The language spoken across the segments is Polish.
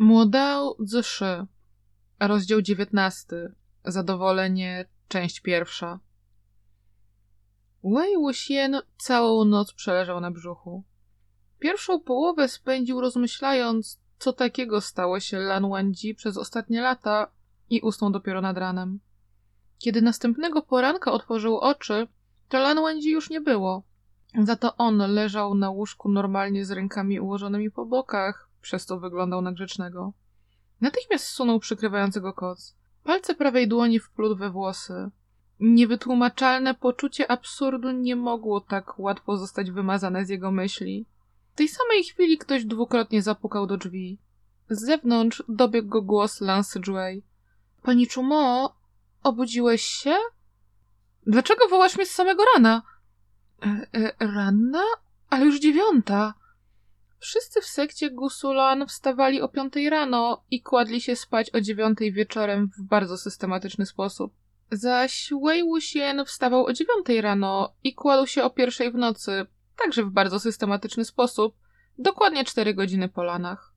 Młodał Zszy, rozdział 19. Zadowolenie, część pierwsza. Wei Wuxian całą noc przeleżał na brzuchu. Pierwszą połowę spędził rozmyślając, co takiego stało się Lan Wangji przez ostatnie lata i usnął dopiero nad ranem. Kiedy następnego poranka otworzył oczy, to Lan Wangji już nie było. Za to on leżał na łóżku normalnie z rękami ułożonymi po bokach, przez to wyglądał na grzecznego. Natychmiast zsunął przykrywającego koc. Palce prawej dłoni wplótł we włosy. Niewytłumaczalne poczucie absurdu nie mogło tak łatwo zostać wymazane z jego myśli. W tej samej chwili ktoś dwukrotnie zapukał do drzwi. Z zewnątrz dobiegł go głos Lance Jouy. Pani Chumo, obudziłeś się? Dlaczego wołasz mnie z samego rana? E, e, ranna? Ale już dziewiąta. Wszyscy w sekcie Gusulan wstawali o piątej rano i kładli się spać o dziewiątej wieczorem w bardzo systematyczny sposób. Zaś Wei Wuxian wstawał o dziewiątej rano i kładł się o pierwszej w nocy, także w bardzo systematyczny sposób, dokładnie cztery godziny po lanach.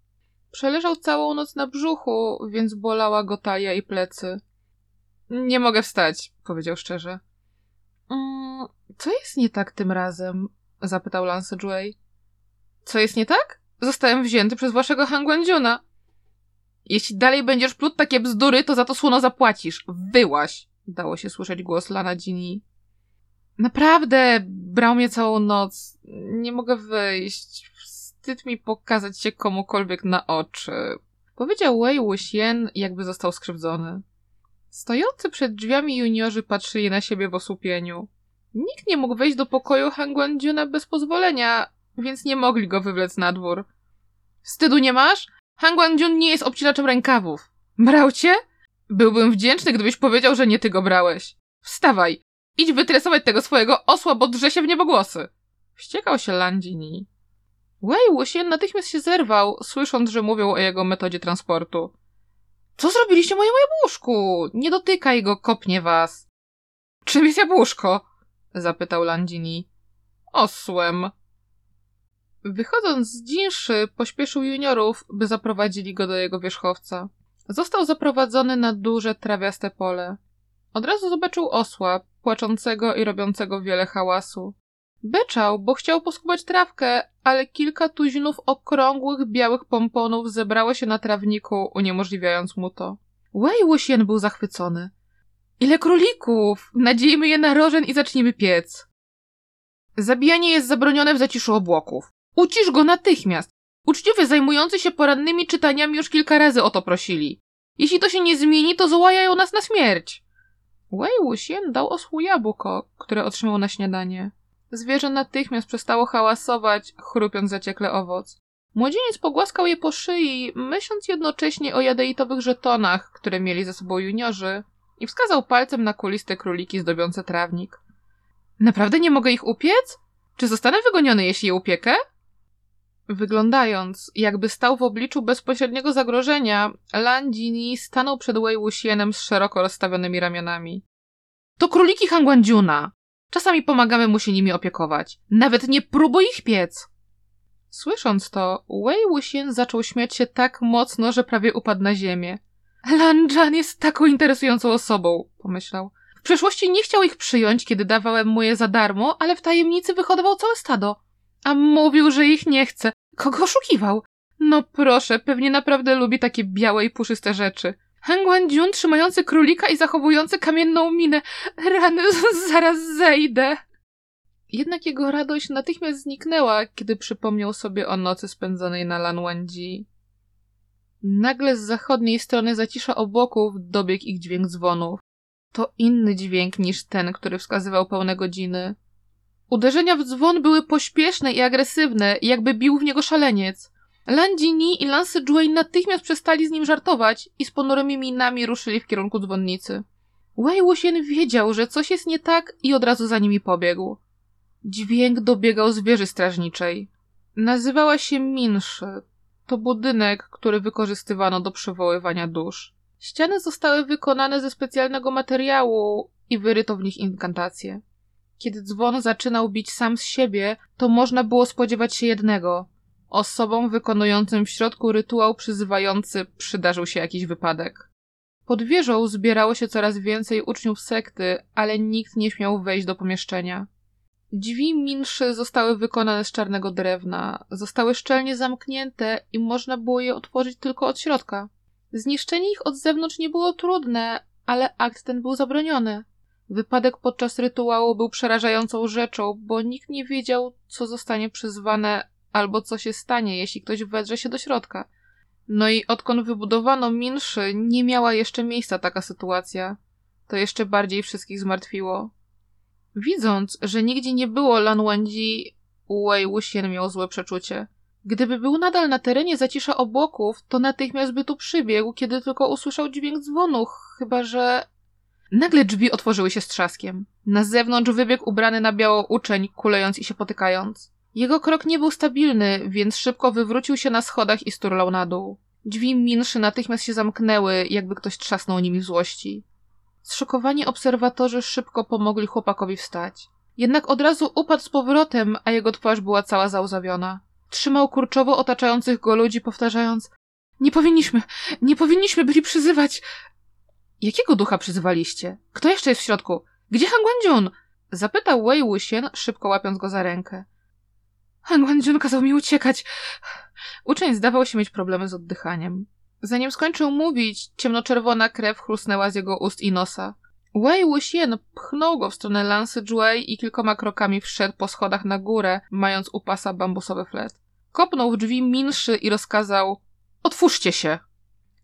Przeleżał całą noc na brzuchu, więc bolała go talia i plecy. Nie mogę wstać, powiedział szczerze. Mm, co jest nie tak tym razem? zapytał Lance Jouy. Co jest nie tak? Zostałem wzięty przez waszego Hangwandziuna. Jeśli dalej będziesz plótł takie bzdury, to za to słono zapłacisz. Wyłaś! Dało się słyszeć głos Lana Gini. Naprawdę, brał mnie całą noc. Nie mogę wyjść. Wstyd mi pokazać się komukolwiek na oczy. Powiedział Wei Wuxian, jakby został skrzywdzony. Stojący przed drzwiami juniorzy patrzyli na siebie w osłupieniu. Nikt nie mógł wejść do pokoju Hangwandziuna bez pozwolenia, więc nie mogli go wywlec na dwór. Wstydu nie masz? Han Guangjun nie jest obcinaczem rękawów. Brał cię? Byłbym wdzięczny, gdybyś powiedział, że nie ty go brałeś. Wstawaj! Idź wytresować tego swojego osła, bo drze się w niebogłosy. Wściekał się Landini. Wei Wuxian natychmiast się zerwał, słysząc, że mówią o jego metodzie transportu. Co zrobiliście mojemu jabłuszku? Nie dotykaj go, kopnie was. Czym jest jabłuszko? zapytał Landini. Osłem, Wychodząc z dzinszy, pośpieszył juniorów, by zaprowadzili go do jego wierzchowca. Został zaprowadzony na duże, trawiaste pole. Od razu zobaczył osła, płaczącego i robiącego wiele hałasu. Beczał, bo chciał poskubać trawkę, ale kilka tuzinów okrągłych, białych pomponów zebrało się na trawniku, uniemożliwiając mu to. Wei Wuxian był zachwycony. Ile królików! Nadziejmy je na rożen i zacznijmy piec. Zabijanie jest zabronione w zaciszu obłoków. Ucisz go natychmiast. Uczciwie zajmujący się porannymi czytaniami już kilka razy o to prosili. Jeśli to się nie zmieni, to złajają nas na śmierć. Wei Wuxian dał osłu jabłko, które otrzymał na śniadanie. Zwierzę natychmiast przestało hałasować, chrupiąc zaciekle owoc. Młodzieniec pogłaskał je po szyi, myśląc jednocześnie o jadeitowych żetonach, które mieli ze sobą juniorzy, i wskazał palcem na kuliste króliki zdobiące trawnik. Naprawdę nie mogę ich upiec? Czy zostanę wygoniony, jeśli je upiekę? Wyglądając, jakby stał w obliczu bezpośredniego zagrożenia, Landini stanął przed Wei Wuxianem z szeroko rozstawionymi ramionami. To króliki Hangwandziuna! Czasami pomagamy mu się nimi opiekować. Nawet nie próbuj ich piec! Słysząc to, Wei Wuxian zaczął śmiać się tak mocno, że prawie upadł na ziemię. Lan jest taką interesującą osobą, pomyślał. W przeszłości nie chciał ich przyjąć, kiedy dawałem mu je za darmo, ale w tajemnicy wyhodował całe stado. A mówił, że ich nie chce. Kogo oszukiwał? No proszę, pewnie naprawdę lubi takie białe i puszyste rzeczy. Hang Jun trzymający królika i zachowujący kamienną minę. Rany, zaraz zejdę. Jednak jego radość natychmiast zniknęła, kiedy przypomniał sobie o nocy spędzonej na Lan Wangji. Nagle z zachodniej strony zacisza obłoków dobiegł ich dźwięk dzwonów. To inny dźwięk niż ten, który wskazywał pełne godziny. Uderzenia w dzwon były pośpieszne i agresywne, jakby bił w niego szaleniec. Landini i Lance Jouy natychmiast przestali z nim żartować i z ponurymi minami ruszyli w kierunku dzwonnicy. Wei Wuxian wiedział, że coś jest nie tak i od razu za nimi pobiegł. Dźwięk dobiegał z wieży strażniczej. Nazywała się Minszy. To budynek, który wykorzystywano do przywoływania dusz. Ściany zostały wykonane ze specjalnego materiału i wyryto w nich inkantacje. Kiedy dzwon zaczynał bić sam z siebie, to można było spodziewać się jednego. Osobom wykonującym w środku rytuał przyzywający przydarzył się jakiś wypadek. Pod wieżą zbierało się coraz więcej uczniów sekty, ale nikt nie śmiał wejść do pomieszczenia. Drzwi minszy zostały wykonane z czarnego drewna, zostały szczelnie zamknięte i można było je otworzyć tylko od środka. Zniszczenie ich od zewnątrz nie było trudne, ale akt ten był zabroniony. Wypadek podczas rytuału był przerażającą rzeczą, bo nikt nie wiedział, co zostanie przyzwane albo co się stanie, jeśli ktoś wedrze się do środka. No i odkąd wybudowano Minszy, nie miała jeszcze miejsca taka sytuacja. To jeszcze bardziej wszystkich zmartwiło. Widząc, że nigdzie nie było Lan Wangji, Wei Wuxian miał złe przeczucie. Gdyby był nadal na terenie zacisza obłoków, to natychmiast by tu przybiegł, kiedy tylko usłyszał dźwięk dzwonu, chyba że... Nagle drzwi otworzyły się z trzaskiem. Na zewnątrz wybiegł ubrany na biało uczeń, kulejąc i się potykając. Jego krok nie był stabilny, więc szybko wywrócił się na schodach i sturlał na dół. Drzwi minszy natychmiast się zamknęły, jakby ktoś trzasnął nimi w złości. Zszokowani obserwatorzy szybko pomogli chłopakowi wstać. Jednak od razu upadł z powrotem, a jego twarz była cała załzawiona. Trzymał kurczowo otaczających go ludzi, powtarzając Nie powinniśmy, nie powinniśmy byli przyzywać. Jakiego ducha przyzywaliście? Kto jeszcze jest w środku? Gdzie Han Guangjun? Zapytał Wei Wuxian, szybko łapiąc go za rękę. Han Guangjun kazał mi uciekać. Uczeń zdawał się mieć problemy z oddychaniem. Zanim skończył mówić, ciemnoczerwona krew chlusnęła z jego ust i nosa. Wei Wuxian pchnął go w stronę Lansy Juei i kilkoma krokami wszedł po schodach na górę, mając u pasa bambusowy flet. Kopnął w drzwi Minszy i rozkazał Otwórzcie się!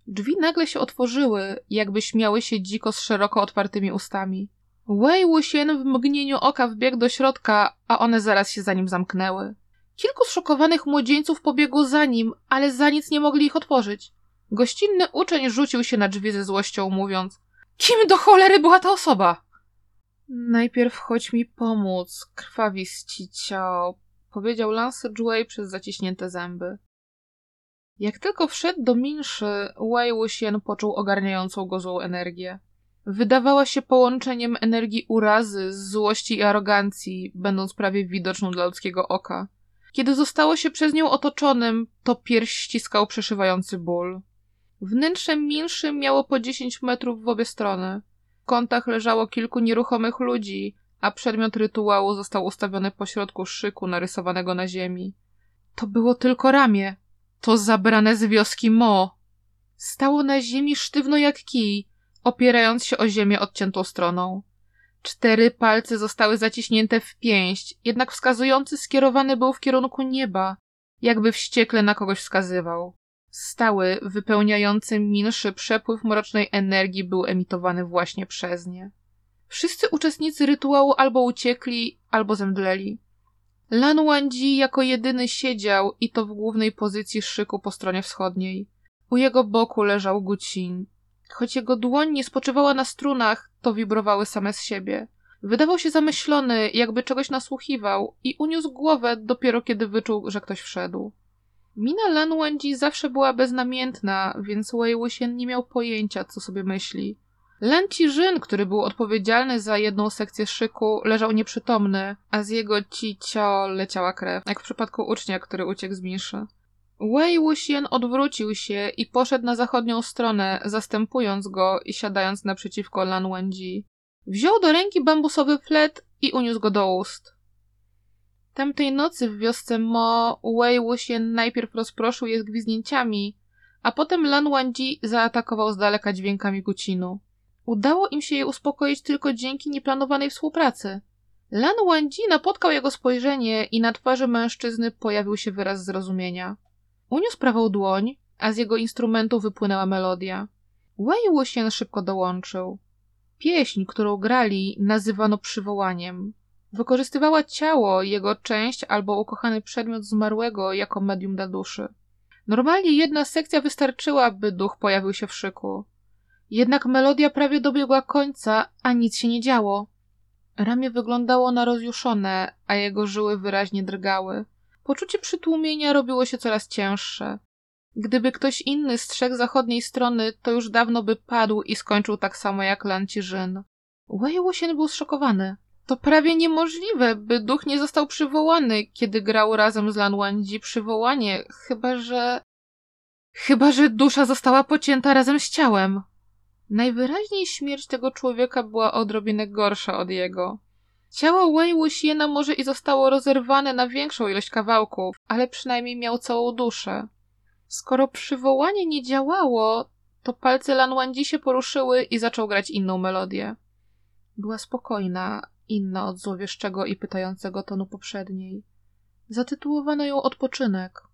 Drzwi nagle się otworzyły, jakby śmiały się dziko z szeroko otwartymi ustami. Wei Wuxian w mgnieniu oka wbiegł do środka, a one zaraz się za nim zamknęły. Kilku zszokowanych młodzieńców pobiegło za nim, ale za nic nie mogli ich otworzyć. Gościnny uczeń rzucił się na drzwi ze złością, mówiąc Kim do cholery była ta osoba? Najpierw chodź mi pomóc, krwawiści ciao, powiedział Lance Juey przez zaciśnięte zęby. Jak tylko wszedł do Minszy, Wei Wuxian poczuł ogarniającą go złą energię. Wydawała się połączeniem energii urazy, złości i arogancji, będąc prawie widoczną dla ludzkiego oka. Kiedy zostało się przez nią otoczonym, to pierś ściskał przeszywający ból. Wnętrze Minszy miało po dziesięć metrów w obie strony. W kątach leżało kilku nieruchomych ludzi, a przedmiot rytuału został ustawiony pośrodku szyku narysowanego na ziemi. To było tylko ramię. To zabrane z wioski Mo. Stało na ziemi sztywno jak kij, opierając się o ziemię odciętą stroną. Cztery palce zostały zaciśnięte w pięść, jednak wskazujący skierowany był w kierunku nieba, jakby wściekle na kogoś wskazywał. Stały, wypełniający milszy przepływ mrocznej energii był emitowany właśnie przez nie. Wszyscy uczestnicy rytuału albo uciekli, albo zemdleli. Lan Wangji jako jedyny siedział i to w głównej pozycji szyku po stronie wschodniej. U jego boku leżał Gucin. Choć jego dłoń nie spoczywała na strunach, to wibrowały same z siebie. Wydawał się zamyślony, jakby czegoś nasłuchiwał i uniósł głowę dopiero kiedy wyczuł, że ktoś wszedł. Mina Lan Wangji zawsze była beznamiętna, więc Wei Wuxian nie miał pojęcia, co sobie myśli. Lan Jin, który był odpowiedzialny za jedną sekcję szyku, leżał nieprzytomny, a z jego cicio leciała krew, jak w przypadku ucznia, który uciekł z Minszy. Wei Wuxian odwrócił się i poszedł na zachodnią stronę, zastępując go i siadając naprzeciwko Lan Wangji. Wziął do ręki bambusowy flet i uniósł go do ust. Tamtej nocy w wiosce Mo Wei Wuxian najpierw rozproszył je z gwizdnięciami, a potem Lan Wangji zaatakował z daleka dźwiękami gucinu. Udało im się je uspokoić tylko dzięki nieplanowanej współpracy. Lan Wangji napotkał jego spojrzenie i na twarzy mężczyzny pojawił się wyraz zrozumienia. Uniósł prawą dłoń, a z jego instrumentu wypłynęła melodia. Wei Wuxian szybko dołączył. Pieśń, którą grali, nazywano przywołaniem. Wykorzystywała ciało, jego część albo ukochany przedmiot zmarłego jako medium dla duszy. Normalnie jedna sekcja wystarczyła, by duch pojawił się w szyku. Jednak melodia prawie dobiegła końca, a nic się nie działo. Ramię wyglądało na rozjuszone, a jego żyły wyraźnie drgały. Poczucie przytłumienia robiło się coraz cięższe. Gdyby ktoś inny z trzech zachodniej strony, to już dawno by padł i skończył tak samo jak Lan Rzyn. Wei Wuxian był zszokowany. To prawie niemożliwe, by duch nie został przywołany, kiedy grał razem z Lan Wangji przywołanie, chyba że... Chyba, że dusza została pocięta razem z ciałem. Najwyraźniej śmierć tego człowieka była odrobinę gorsza od jego. Ciało Wei Wuxiena może i zostało rozerwane na większą ilość kawałków, ale przynajmniej miał całą duszę. Skoro przywołanie nie działało, to palce Lan Wangji się poruszyły i zaczął grać inną melodię. Była spokojna, inna od złowieszczego i pytającego tonu poprzedniej. Zatytułowano ją Odpoczynek.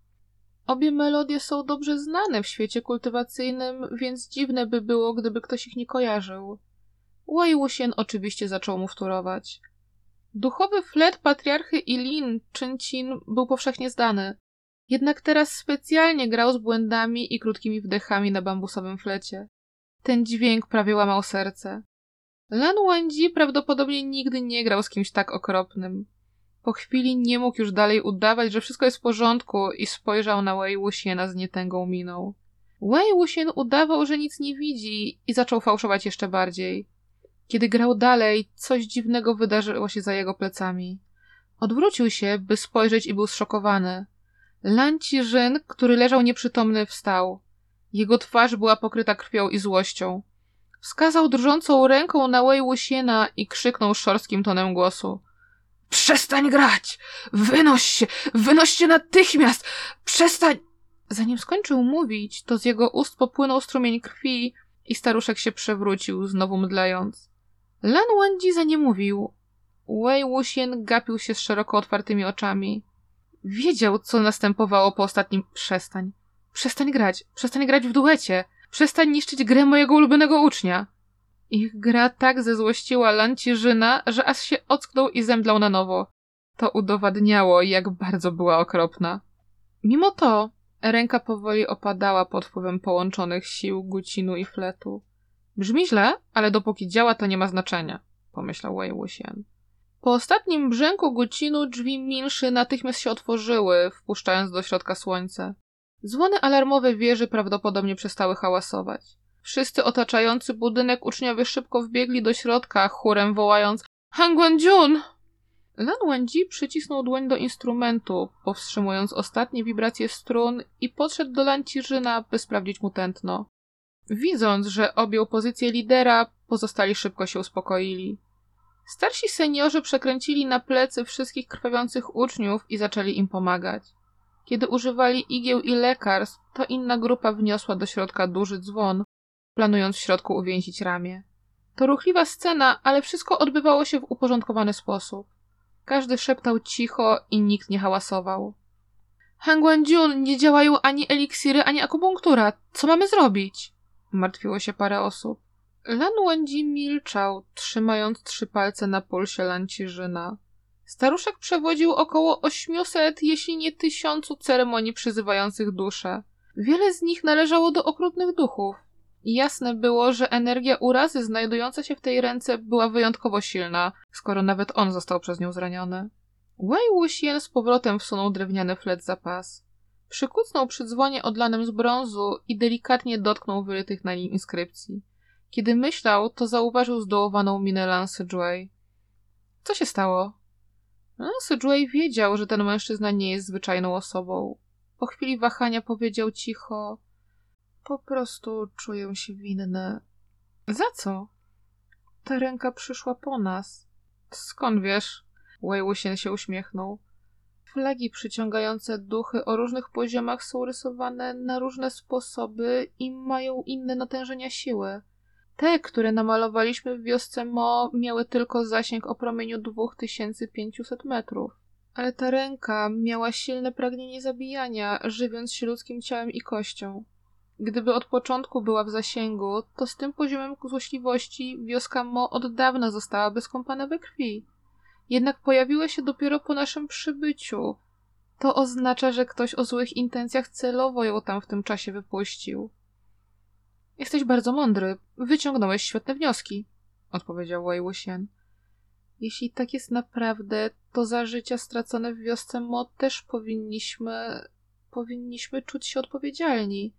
Obie melodie są dobrze znane w świecie kultywacyjnym, więc dziwne by było, gdyby ktoś ich nie kojarzył. Wei Wuxian oczywiście zaczął mu wtórować. Duchowy flet patriarchy Ilin, Czyncin, był powszechnie znany. Jednak teraz specjalnie grał z błędami i krótkimi wdechami na bambusowym flecie. Ten dźwięk prawie łamał serce. Lan Wangji prawdopodobnie nigdy nie grał z kimś tak okropnym. Po chwili nie mógł już dalej udawać, że wszystko jest w porządku i spojrzał na Wei Wuxiena z nietęgą miną. Wei Wuxian udawał, że nic nie widzi i zaczął fałszować jeszcze bardziej. Kiedy grał dalej, coś dziwnego wydarzyło się za jego plecami. Odwrócił się, by spojrzeć i był zszokowany. Lan Rzyn, który leżał nieprzytomny, wstał. Jego twarz była pokryta krwią i złością. Wskazał drżącą ręką na Wei Wuxiena i krzyknął szorstkim tonem głosu. Przestań grać! Wynoś się! Wynoś się natychmiast! Przestań! Zanim skończył mówić, to z jego ust popłynął strumień krwi i staruszek się przewrócił, znowu mdlejąc. Lan Wangji nie mówił. Wei Wuxian gapił się z szeroko otwartymi oczami. Wiedział, co następowało po ostatnim przestań. Przestań grać, przestań grać w duecie, przestań niszczyć grę mojego ulubionego ucznia. Ich gra tak zezłościła Lancierzyna, że aż się ocknął i zemdlał na nowo. To udowadniało, jak bardzo była okropna. Mimo to, ręka powoli opadała pod wpływem połączonych sił Gucinu i Fletu. Brzmi źle, ale dopóki działa, to nie ma znaczenia, pomyślał Wei. Po ostatnim brzęku Gucinu drzwi Milszy natychmiast się otworzyły, wpuszczając do środka słońce. Dzwony alarmowe wieży prawdopodobnie przestały hałasować. Wszyscy otaczający budynek uczniowie szybko wbiegli do środka, chórem wołając Hangguan-jun! Lan Wenji przycisnął dłoń do instrumentu, powstrzymując ostatnie wibracje strun i podszedł do Lancirzyna, by sprawdzić mu tętno. Widząc, że objął pozycję lidera, pozostali szybko się uspokoili. Starsi seniorzy przekręcili na plecy wszystkich krwawiących uczniów i zaczęli im pomagać. Kiedy używali igieł i lekarstw, to inna grupa wniosła do środka duży dzwon, planując w środku uwięzić ramię. To ruchliwa scena, ale wszystko odbywało się w uporządkowany sposób. Każdy szeptał cicho i nikt nie hałasował. Hangwan-jun, nie działają ani eliksiry, ani akupunktura. Co mamy zrobić? Martwiło się parę osób. Lan Wendzi milczał, trzymając trzy palce na pulsie Lancirzyna. Staruszek przewodził około ośmiuset, jeśli nie tysiącu ceremonii przyzywających dusze. Wiele z nich należało do okrutnych duchów. Jasne było, że energia urazy znajdująca się w tej ręce była wyjątkowo silna, skoro nawet on został przez nią zraniony. Wei Wuxian z powrotem wsunął drewniany flet za pas. Przykucnął przy dzwonie odlanym z brązu i delikatnie dotknął wyrytych na nim inskrypcji. Kiedy myślał, to zauważył zdołowaną minę Lance Joy. Co się stało? Lance Joy wiedział, że ten mężczyzna nie jest zwyczajną osobą. Po chwili wahania powiedział cicho: Po prostu czuję się winny. Za co? Ta ręka przyszła po nas. Skąd wiesz? Wei się uśmiechnął. Flagi przyciągające duchy o różnych poziomach są rysowane na różne sposoby i mają inne natężenia siły. Te, które namalowaliśmy w wiosce Mo, miały tylko zasięg o promieniu 2500 metrów. Ale ta ręka miała silne pragnienie zabijania, żywiąc się ludzkim ciałem i kością. Gdyby od początku była w zasięgu, to z tym poziomem złośliwości wioska Mo od dawna zostałaby skąpana we krwi. Jednak pojawiła się dopiero po naszym przybyciu. To oznacza, że ktoś o złych intencjach celowo ją tam w tym czasie wypuścił. Jesteś bardzo mądry. Wyciągnąłeś świetne wnioski, odpowiedział Wei. Jeśli tak jest naprawdę, to za życia stracone w wiosce Mo też powinniśmy... powinniśmy czuć się odpowiedzialni.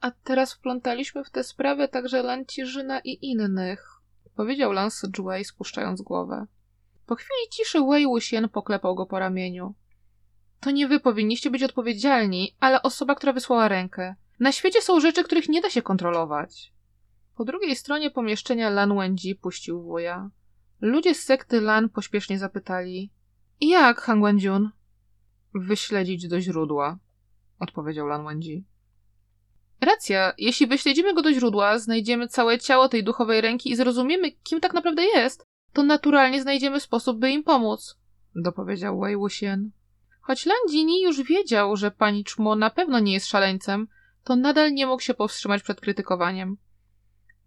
A teraz wplątaliśmy w tę sprawę także Lancirzyna i innych, powiedział Lance Juwei spuszczając głowę. Po chwili ciszy Wei Wuxian poklepał go po ramieniu. To nie wy powinniście być odpowiedzialni, ale osoba, która wysłała rękę. Na świecie są rzeczy, których nie da się kontrolować. Po drugiej stronie pomieszczenia Lan Wenji puścił wuja. Ludzie z sekty Lan pośpiesznie zapytali. Jak, Han Wenjun? Wyśledzić do źródła, odpowiedział Lan Wenji. Racja, jeśli wyśledzimy go do źródła, znajdziemy całe ciało tej duchowej ręki i zrozumiemy, kim tak naprawdę jest, to naturalnie znajdziemy sposób, by im pomóc, dopowiedział Wei Wuxian. Choć Lan Jini już wiedział, że pani Czmo na pewno nie jest szaleńcem, to nadal nie mógł się powstrzymać przed krytykowaniem.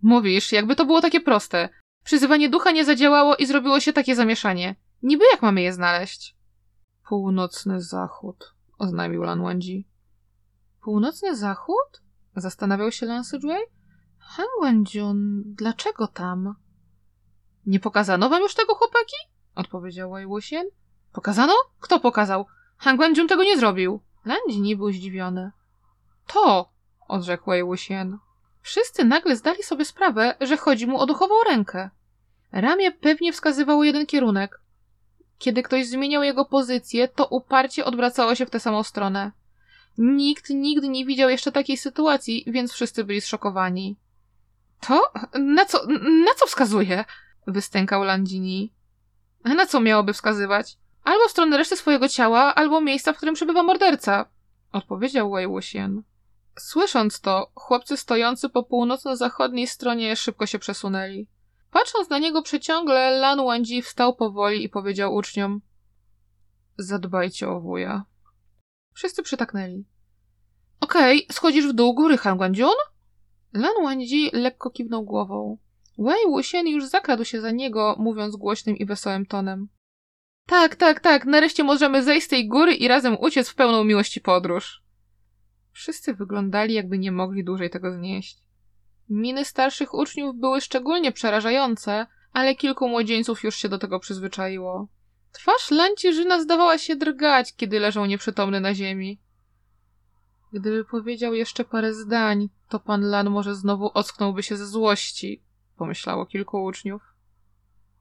Mówisz, jakby to było takie proste. Przyzywanie ducha nie zadziałało i zrobiło się takie zamieszanie. Niby jak mamy je znaleźć? Północny zachód, oznajmił Lan Wenji. Północny zachód? Zastanawiał się Lan Sijui. Han Wenjun, dlaczego tam? Nie pokazano wam już tego, chłopaki? Odpowiedział Wei Wuxian. Pokazano? Kto pokazał? Han Wenjun tego nie zrobił. Lan Jini był zdziwiony. To, odrzekł Wei Wuxian. Wszyscy nagle zdali sobie sprawę, że chodzi mu o duchową rękę. Ramię pewnie wskazywało jeden kierunek. Kiedy ktoś zmieniał jego pozycję, to uparcie odwracało się w tę samą stronę. Nikt nigdy nie widział jeszcze takiej sytuacji, więc wszyscy byli zszokowani. To? Na co, na co wskazuje? Wystękał Landini. Na co miałoby wskazywać? Albo w stronę reszty swojego ciała, albo miejsca, w którym przebywa morderca. Odpowiedział Wei Wuxian. Słysząc to, chłopcy stojący po północno-zachodniej stronie szybko się przesunęli. Patrząc na niego przeciągle, Lan Wangji wstał powoli i powiedział uczniom Zadbajcie o wuja. Wszyscy przytaknęli. Okej, okay, schodzisz w dół góry, Han Guanjun? Lan Wangji lekko kiwnął głową. Wei Wuxian już zakradł się za niego, mówiąc głośnym i wesołym tonem. Tak, tak, tak, nareszcie możemy zejść z tej góry i razem uciec w pełną miłości podróż. Wszyscy wyglądali, jakby nie mogli dłużej tego znieść. Miny starszych uczniów były szczególnie przerażające, ale kilku młodzieńców już się do tego przyzwyczaiło. Twarz Lancierzyna zdawała się drgać, kiedy leżał nieprzytomny na ziemi. Gdyby powiedział jeszcze parę zdań, to pan Lan może znowu ocknąłby się ze złości, pomyślało kilku uczniów.